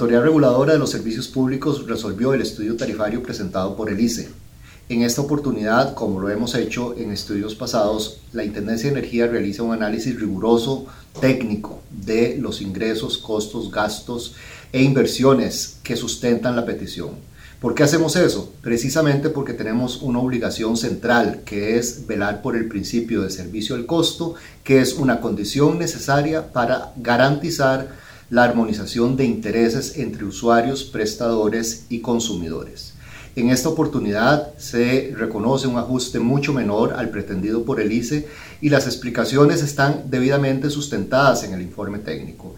Autoridad Reguladora de los Servicios Públicos resolvió el estudio tarifario presentado por el ICE. En esta oportunidad, como lo hemos hecho en estudios pasados, la Intendencia de Energía realiza un análisis riguroso técnico de los ingresos, costos, gastos e inversiones que sustentan la petición. ¿Por qué hacemos eso? Precisamente porque tenemos una obligación central, que es velar por el principio de servicio al costo, que es una condición necesaria para garantizar la armonización de intereses entre usuarios, prestadores y consumidores. En esta oportunidad se reconoce un ajuste mucho menor al pretendido por el ICE y las explicaciones están debidamente sustentadas en el informe técnico.